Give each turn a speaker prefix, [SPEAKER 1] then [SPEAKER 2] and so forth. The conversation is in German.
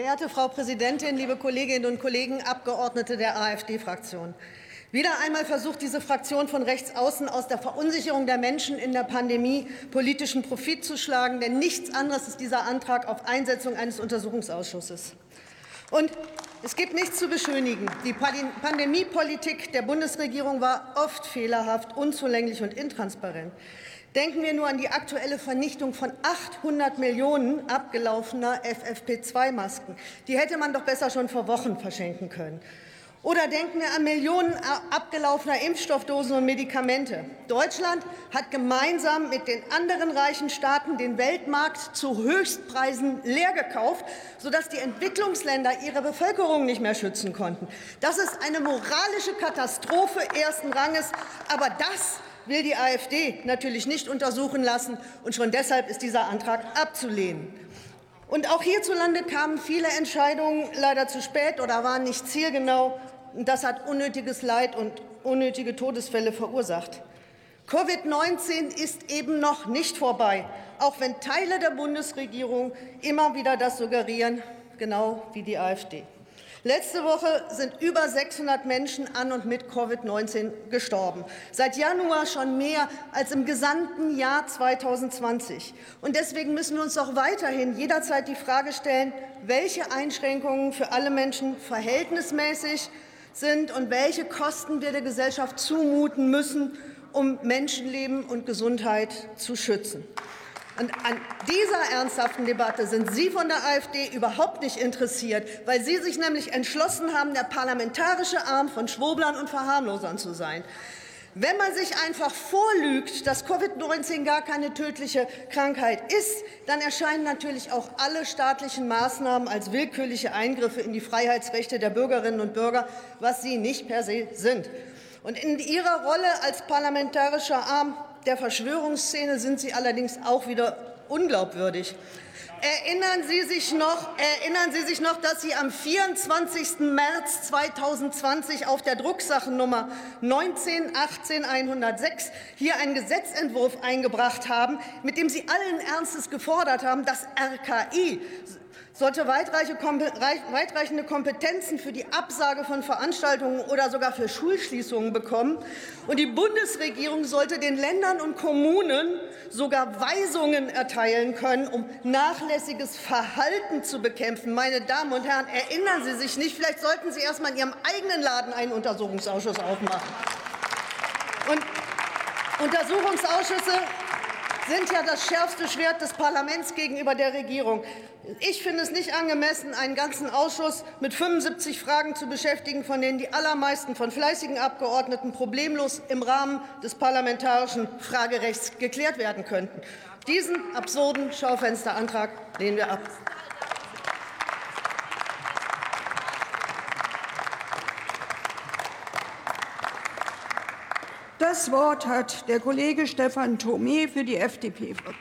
[SPEAKER 1] Geehrte Frau Präsidentin, liebe Kolleginnen und Kollegen, Abgeordnete der AfD-Fraktion! Wieder einmal versucht diese Fraktion von rechts außen aus der Verunsicherung der Menschen in der Pandemie politischen Profit zu schlagen. Denn nichts anderes ist dieser Antrag auf Einsetzung eines Untersuchungsausschusses. Und es gibt nichts zu beschönigen. Die Pandemiepolitik der Bundesregierung war oft fehlerhaft, unzulänglich und intransparent. Denken wir nur an die aktuelle Vernichtung von 800 Millionen abgelaufener FFP2-Masken. Die hätte man doch besser schon vor Wochen verschenken können. Oder denken wir an Millionen abgelaufener Impfstoffdosen und Medikamente. Deutschland hat gemeinsam mit den anderen reichen Staaten den Weltmarkt zu Höchstpreisen leer gekauft, sodass die Entwicklungsländer ihre Bevölkerung nicht mehr schützen konnten. Das ist eine moralische Katastrophe ersten Ranges. Aber das will die AfD natürlich nicht untersuchen lassen. Und schon deshalb ist dieser Antrag abzulehnen. Und auch hierzulande kamen viele Entscheidungen leider zu spät oder waren nicht zielgenau. Das hat unnötiges Leid und unnötige Todesfälle verursacht. Covid-19 ist eben noch nicht vorbei, auch wenn Teile der Bundesregierung immer wieder das suggerieren, genau wie die AfD. Letzte Woche sind über 600 Menschen an und mit Covid-19 gestorben. Seit Januar schon mehr als im gesamten Jahr 2020. Und deswegen müssen wir uns auch weiterhin jederzeit die Frage stellen, welche Einschränkungen für alle Menschen verhältnismäßig sind und welche Kosten wir der Gesellschaft zumuten müssen, um Menschenleben und Gesundheit zu schützen. Und an dieser ernsthaften Debatte sind Sie von der AfD überhaupt nicht interessiert, weil Sie sich nämlich entschlossen haben, der parlamentarische Arm von Schwoblern und Verharmlosern zu sein. Wenn man sich einfach vorlügt, dass Covid-19 gar keine tödliche Krankheit ist, dann erscheinen natürlich auch alle staatlichen Maßnahmen als willkürliche Eingriffe in die Freiheitsrechte der Bürgerinnen und Bürger, was sie nicht per se sind. Und in Ihrer Rolle als parlamentarischer Arm der Verschwörungsszene sind Sie allerdings auch wieder unglaubwürdig. Erinnern Sie sich noch, erinnern Sie sich noch, dass Sie am 24. März 2020 auf der Drucksachennummer 19 18 106 hier einen Gesetzentwurf eingebracht haben, mit dem Sie allen Ernstes gefordert haben, dass RKI sollte weitreichende Kompetenzen für die Absage von Veranstaltungen oder sogar für Schulschließungen bekommen. Und die Bundesregierung sollte den Ländern und Kommunen sogar Weisungen erteilen können, um nachlässiges Verhalten zu bekämpfen. Meine Damen und Herren, erinnern Sie sich nicht, vielleicht sollten Sie erst mal in Ihrem eigenen Laden einen Untersuchungsausschuss aufmachen. Und Untersuchungsausschüsse sind ja das schärfste Schwert des Parlaments gegenüber der Regierung. Ich finde es nicht angemessen, einen ganzen Ausschuss mit 75 Fragen zu beschäftigen, von denen die allermeisten von fleißigen Abgeordneten problemlos im Rahmen des parlamentarischen Fragerechts geklärt werden könnten. Diesen absurden Schaufensterantrag lehnen wir ab.
[SPEAKER 2] Das Wort hat der Kollege Stefan Thome für die FDP-Fraktion.